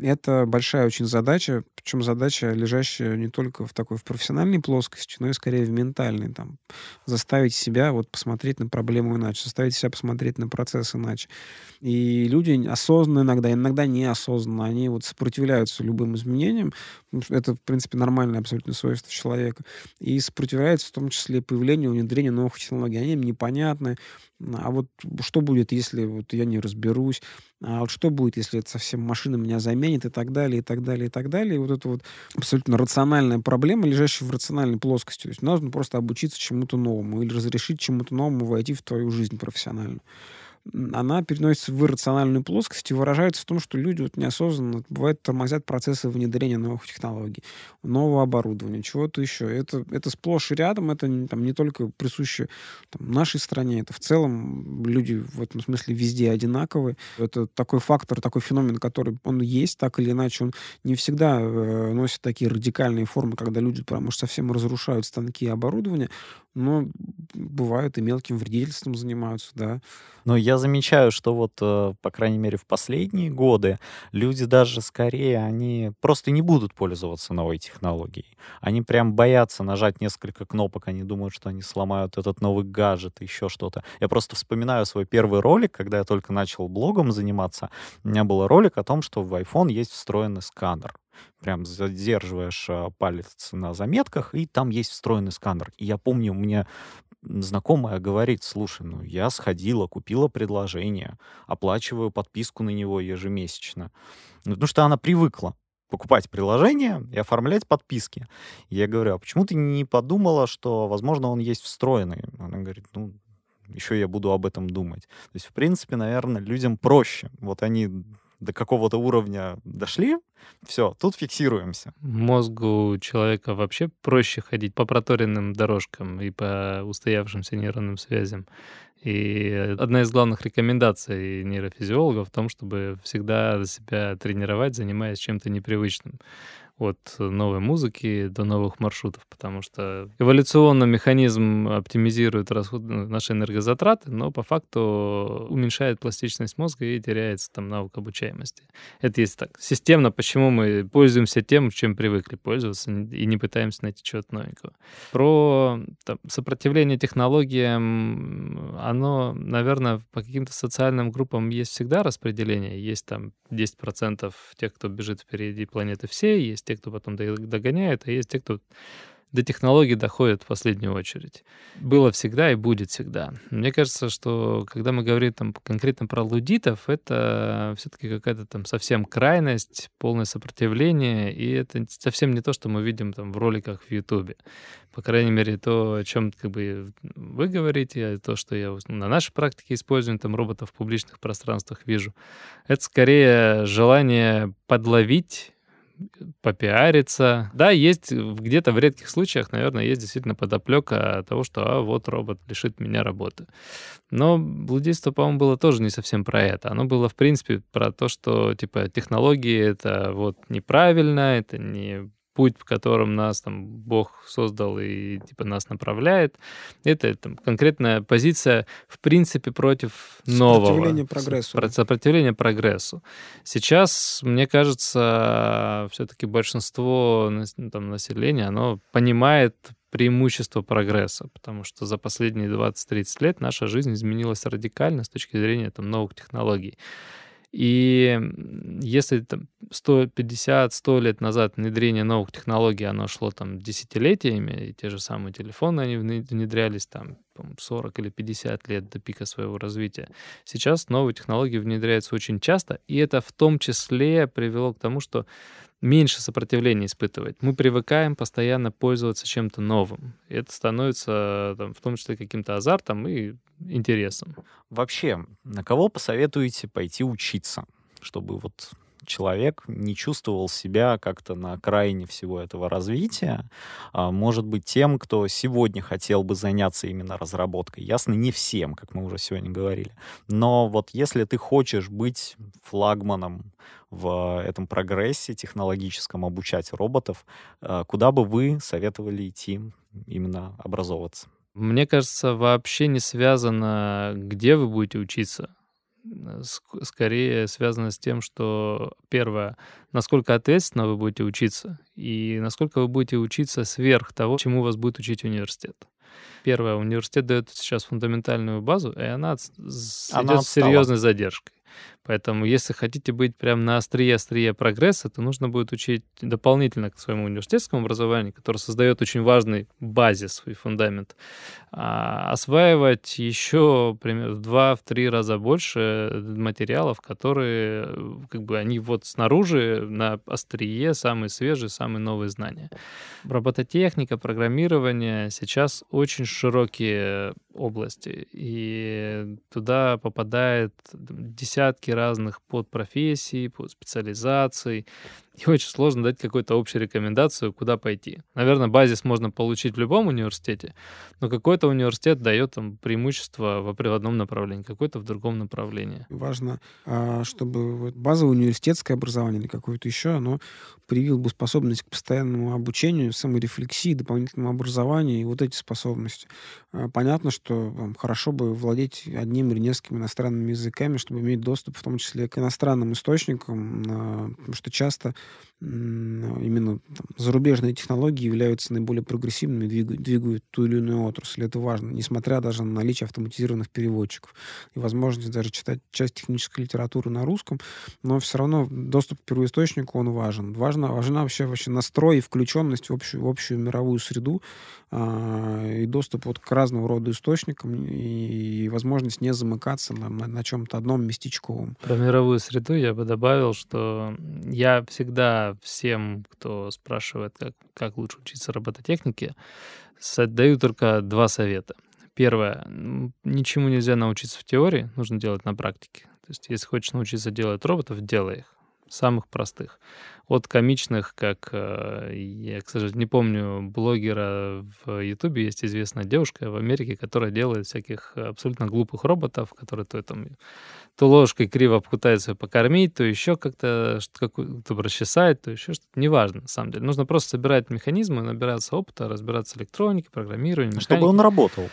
Это большая очень задача, причем задача, лежащая не только в такой в профессиональной плоскости, но и скорее в ментальной. Там, заставить себя вот посмотреть на проблему иначе, заставить себя посмотреть на процесс иначе. И люди осознанно иногда, иногда неосознанно, они вот сопротивляются любым изменениям. Это, в принципе, нормальное абсолютно свойство человека. И сопротивляются в том числе появлению, внедрению новых технологий. Они им непонятны. А вот что будет, если вот я не разберусь? А вот что будет, если это совсем машина меня заменит и так далее, и так далее, и так далее. И вот это вот абсолютно рациональная проблема, лежащая в рациональной плоскости. То есть нужно просто обучиться чему-то новому или разрешить чему-то новому войти в твою жизнь профессиональную она переносится в иррациональную плоскость и выражается в том, что люди вот неосознанно, бывает, тормозят процессы внедрения новых технологий, нового оборудования, чего-то еще. Это, это сплошь и рядом, это там, не только присуще там, нашей стране, это в целом люди в этом смысле везде одинаковые. Это такой фактор, такой феномен, который он есть, так или иначе, он не всегда э, носит такие радикальные формы, когда люди прям уж совсем разрушают станки и оборудование, но бывают и мелким вредительством занимаются, да. Но я замечаю, что вот, э, по крайней мере, в последние годы люди даже скорее, они просто не будут пользоваться новой технологией. Они прям боятся нажать несколько кнопок, они думают, что они сломают этот новый гаджет, еще что-то. Я просто вспоминаю свой первый ролик, когда я только начал блогом заниматься. У меня был ролик о том, что в iPhone есть встроенный сканер прям задерживаешь а, палец на заметках, и там есть встроенный сканер. И я помню, мне знакомая говорит, слушай, ну я сходила, купила предложение, оплачиваю подписку на него ежемесячно. Ну, потому что она привыкла покупать приложение и оформлять подписки. Я говорю, а почему ты не подумала, что, возможно, он есть встроенный? Она говорит, ну, еще я буду об этом думать. То есть, в принципе, наверное, людям проще. Вот они до какого-то уровня дошли, все, тут фиксируемся. Мозгу человека вообще проще ходить по проторенным дорожкам и по устоявшимся нейронным связям. И одна из главных рекомендаций нейрофизиологов в том, чтобы всегда себя тренировать, занимаясь чем-то непривычным от новой музыки до новых маршрутов, потому что эволюционно механизм оптимизирует расход, ну, наши энергозатраты, но по факту уменьшает пластичность мозга и теряется там навык обучаемости. Это есть так. Системно, почему мы пользуемся тем, чем привыкли пользоваться, и не пытаемся найти чего-то новенького. Про там, сопротивление технологиям, оно, наверное, по каким-то социальным группам есть всегда распределение. Есть там 10% тех, кто бежит впереди планеты всей, есть те, кто потом догоняет, а есть те, кто до технологий доходит в последнюю очередь. Было всегда и будет всегда. Мне кажется, что когда мы говорим там конкретно про лудитов, это все-таки какая-то там совсем крайность, полное сопротивление, и это совсем не то, что мы видим там в роликах в Ютубе. По крайней мере, то, о чем как бы вы говорите, то, что я на нашей практике использую там роботов в публичных пространствах вижу, это скорее желание подловить попиариться. Да, есть где-то в редких случаях, наверное, есть действительно подоплека того, что а, вот робот лишит меня работы. Но блудейство, по-моему, было тоже не совсем про это. Оно было, в принципе, про то, что, типа, технологии — это вот неправильно, это не путь, в котором нас там Бог создал и типа нас направляет. Это там, конкретная позиция, в принципе, против нового. Сопротивление прогрессу. Сопротивление прогрессу. Сейчас, мне кажется, все-таки большинство ну, там, населения, оно понимает преимущество прогресса, потому что за последние 20-30 лет наша жизнь изменилась радикально с точки зрения там, новых технологий. И если там 150-100 лет назад внедрение новых технологий, оно шло там десятилетиями, и те же самые телефоны, они внедрялись там 40 или 50 лет до пика своего развития. Сейчас новые технологии внедряются очень часто, и это в том числе привело к тому, что меньше сопротивления испытывать. Мы привыкаем постоянно пользоваться чем-то новым. Это становится там, в том числе каким-то азартом и интересом. Вообще, на кого посоветуете пойти учиться, чтобы вот человек не чувствовал себя как-то на окраине всего этого развития. А, может быть, тем, кто сегодня хотел бы заняться именно разработкой. Ясно, не всем, как мы уже сегодня говорили. Но вот если ты хочешь быть флагманом в этом прогрессе технологическом, обучать роботов, а, куда бы вы советовали идти именно образовываться? Мне кажется, вообще не связано, где вы будете учиться скорее связано с тем, что первое, насколько ответственно вы будете учиться, и насколько вы будете учиться сверх того, чему вас будет учить университет. Первое, университет дает сейчас фундаментальную базу, и она, она идет с серьезной задержкой. Поэтому, если хотите быть прямо на острие-острие прогресса, то нужно будет учить дополнительно к своему университетскому образованию, которое создает очень важный базис, свой фундамент, а, осваивать еще примерно в два-три раза больше материалов, которые как бы они вот снаружи на острие самые свежие, самые новые знания. Робототехника, программирование сейчас очень широкие области, и туда попадает десятки разных подпрофессий, под специализаций, и очень сложно дать какую-то общую рекомендацию, куда пойти. Наверное, базис можно получить в любом университете, но какой-то университет дает там преимущество в одном направлении, какой-то в другом направлении. Важно, а, чтобы базовое университетское образование или какое-то еще, оно привил бы способность к постоянному обучению, саморефлексии, дополнительному образованию и вот эти способности. А, понятно, что там, хорошо бы владеть одним или несколькими иностранными языками, чтобы иметь доступ в том числе к иностранным источникам, а, потому что часто именно там, зарубежные технологии являются наиболее прогрессивными, двигают, двигают ту или иную отрасль. Это важно, несмотря даже на наличие автоматизированных переводчиков и возможность даже читать часть технической литературы на русском, но все равно доступ к первоисточнику, он важен. Важно, важна вообще, вообще настрой и включенность в общую, в общую мировую среду а, и доступ вот к разного рода источникам и, и возможность не замыкаться на, на, на чем-то одном местечковом. Про мировую среду я бы добавил, что я всегда всем, кто спрашивает, как, как лучше учиться робототехнике, даю только два совета. Первое. Ничему нельзя научиться в теории, нужно делать на практике. То есть, если хочешь научиться делать роботов, делай их. Самых простых. От комичных, как, э, я, к сожалению, не помню, блогера в Ютубе есть известная девушка в Америке, которая делает всяких абсолютно глупых роботов, которые то там то ложкой криво пытается покормить, то еще как-то то расчесать, то еще что-то. Неважно, на самом деле. Нужно просто собирать механизмы, набираться опыта, разбираться в электронике, программировании, механике. Чтобы он работал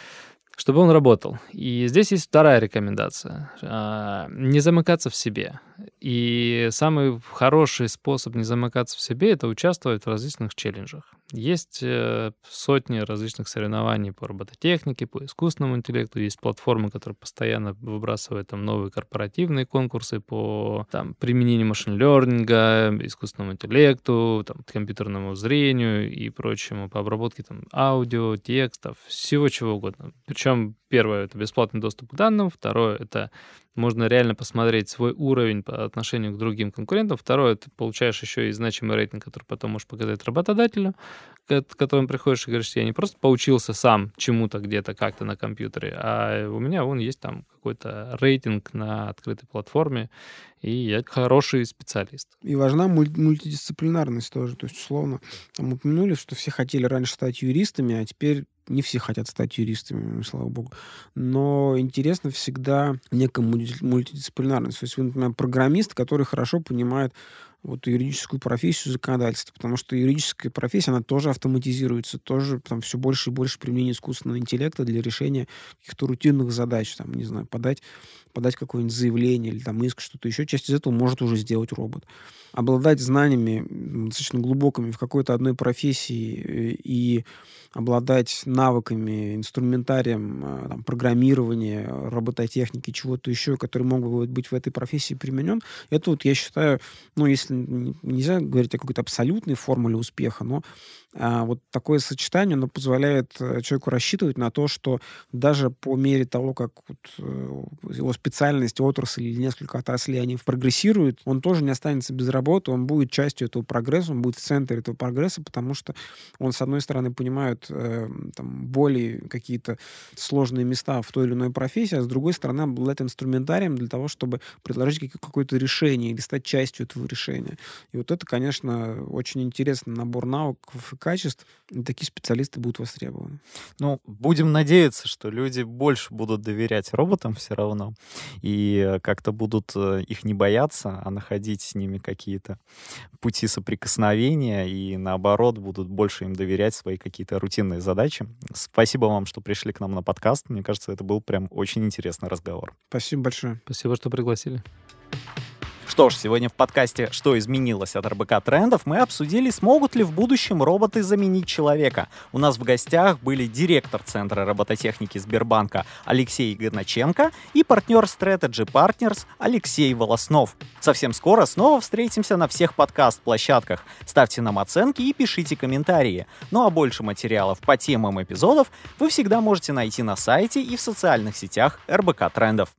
чтобы он работал. И здесь есть вторая рекомендация. А, не замыкаться в себе. И самый хороший способ не замыкаться в себе — это участвовать в различных челленджах. Есть э, сотни различных соревнований по робототехнике, по искусственному интеллекту. Есть платформы, которые постоянно выбрасывают там новые корпоративные конкурсы по там, применению машин-лернинга, искусственному интеллекту, там, компьютерному зрению и прочему, по обработке там, аудио, текстов, всего чего угодно. Причем первое — это бесплатный доступ к данным, второе — это можно реально посмотреть свой уровень по отношению к другим конкурентам. Второе, ты получаешь еще и значимый рейтинг, который потом можешь показать работодателю, к которому приходишь и говоришь, я не просто поучился сам чему-то где-то как-то на компьютере, а у меня вон есть там какой-то рейтинг на открытой платформе, и я хороший специалист. И важна муль- мультидисциплинарность тоже. То есть, условно, там упомянули, что все хотели раньше стать юристами, а теперь не все хотят стать юристами, слава богу. Но интересно всегда некая мультидисциплинарность. То есть, вы, например, программист, который хорошо понимает вот юридическую профессию законодательства, потому что юридическая профессия, она тоже автоматизируется, тоже там все больше и больше применения искусственного интеллекта для решения каких-то рутинных задач, там, не знаю, подать, подать какое-нибудь заявление или там иск, что-то еще, часть из этого может уже сделать робот. Обладать знаниями достаточно глубокими в какой-то одной профессии э, и обладать навыками, инструментарием э, там, программирования, робототехники, чего-то еще, который мог бы быть в этой профессии применен, это вот я считаю, ну, если нельзя говорить о какой-то абсолютной формуле успеха, но а, вот такое сочетание, оно позволяет э, человеку рассчитывать на то, что даже по мере того, как вот э, его специальность, отрасль или несколько отраслей, они прогрессируют, он тоже не останется без работы, он будет частью этого прогресса, он будет в центре этого прогресса, потому что он, с одной стороны, понимает э, там, более какие-то сложные места в той или иной профессии, а с другой стороны, обладает инструментарием для того, чтобы предложить какое-то решение или стать частью этого решения. И вот это, конечно, очень интересный набор навыков и качеств, и такие специалисты будут востребованы. Ну, будем надеяться, что люди больше будут доверять роботам все равно, и как-то будут э, их не бояться, а находить с ними какие-то пути соприкосновения, и наоборот, будут больше им доверять свои какие-то рутинные задачи. Спасибо вам, что пришли к нам на подкаст. Мне кажется, это был прям очень интересный разговор. Спасибо большое. Спасибо, что пригласили. Что ж, сегодня в подкасте «Что изменилось от РБК трендов» мы обсудили, смогут ли в будущем роботы заменить человека. У нас в гостях были директор Центра робототехники Сбербанка Алексей Горначенко и партнер Strategy Partners Алексей Волоснов. Совсем скоро снова встретимся на всех подкаст-площадках. Ставьте нам оценки и пишите комментарии. Ну а больше материалов по темам эпизодов вы всегда можете найти на сайте и в социальных сетях РБК трендов.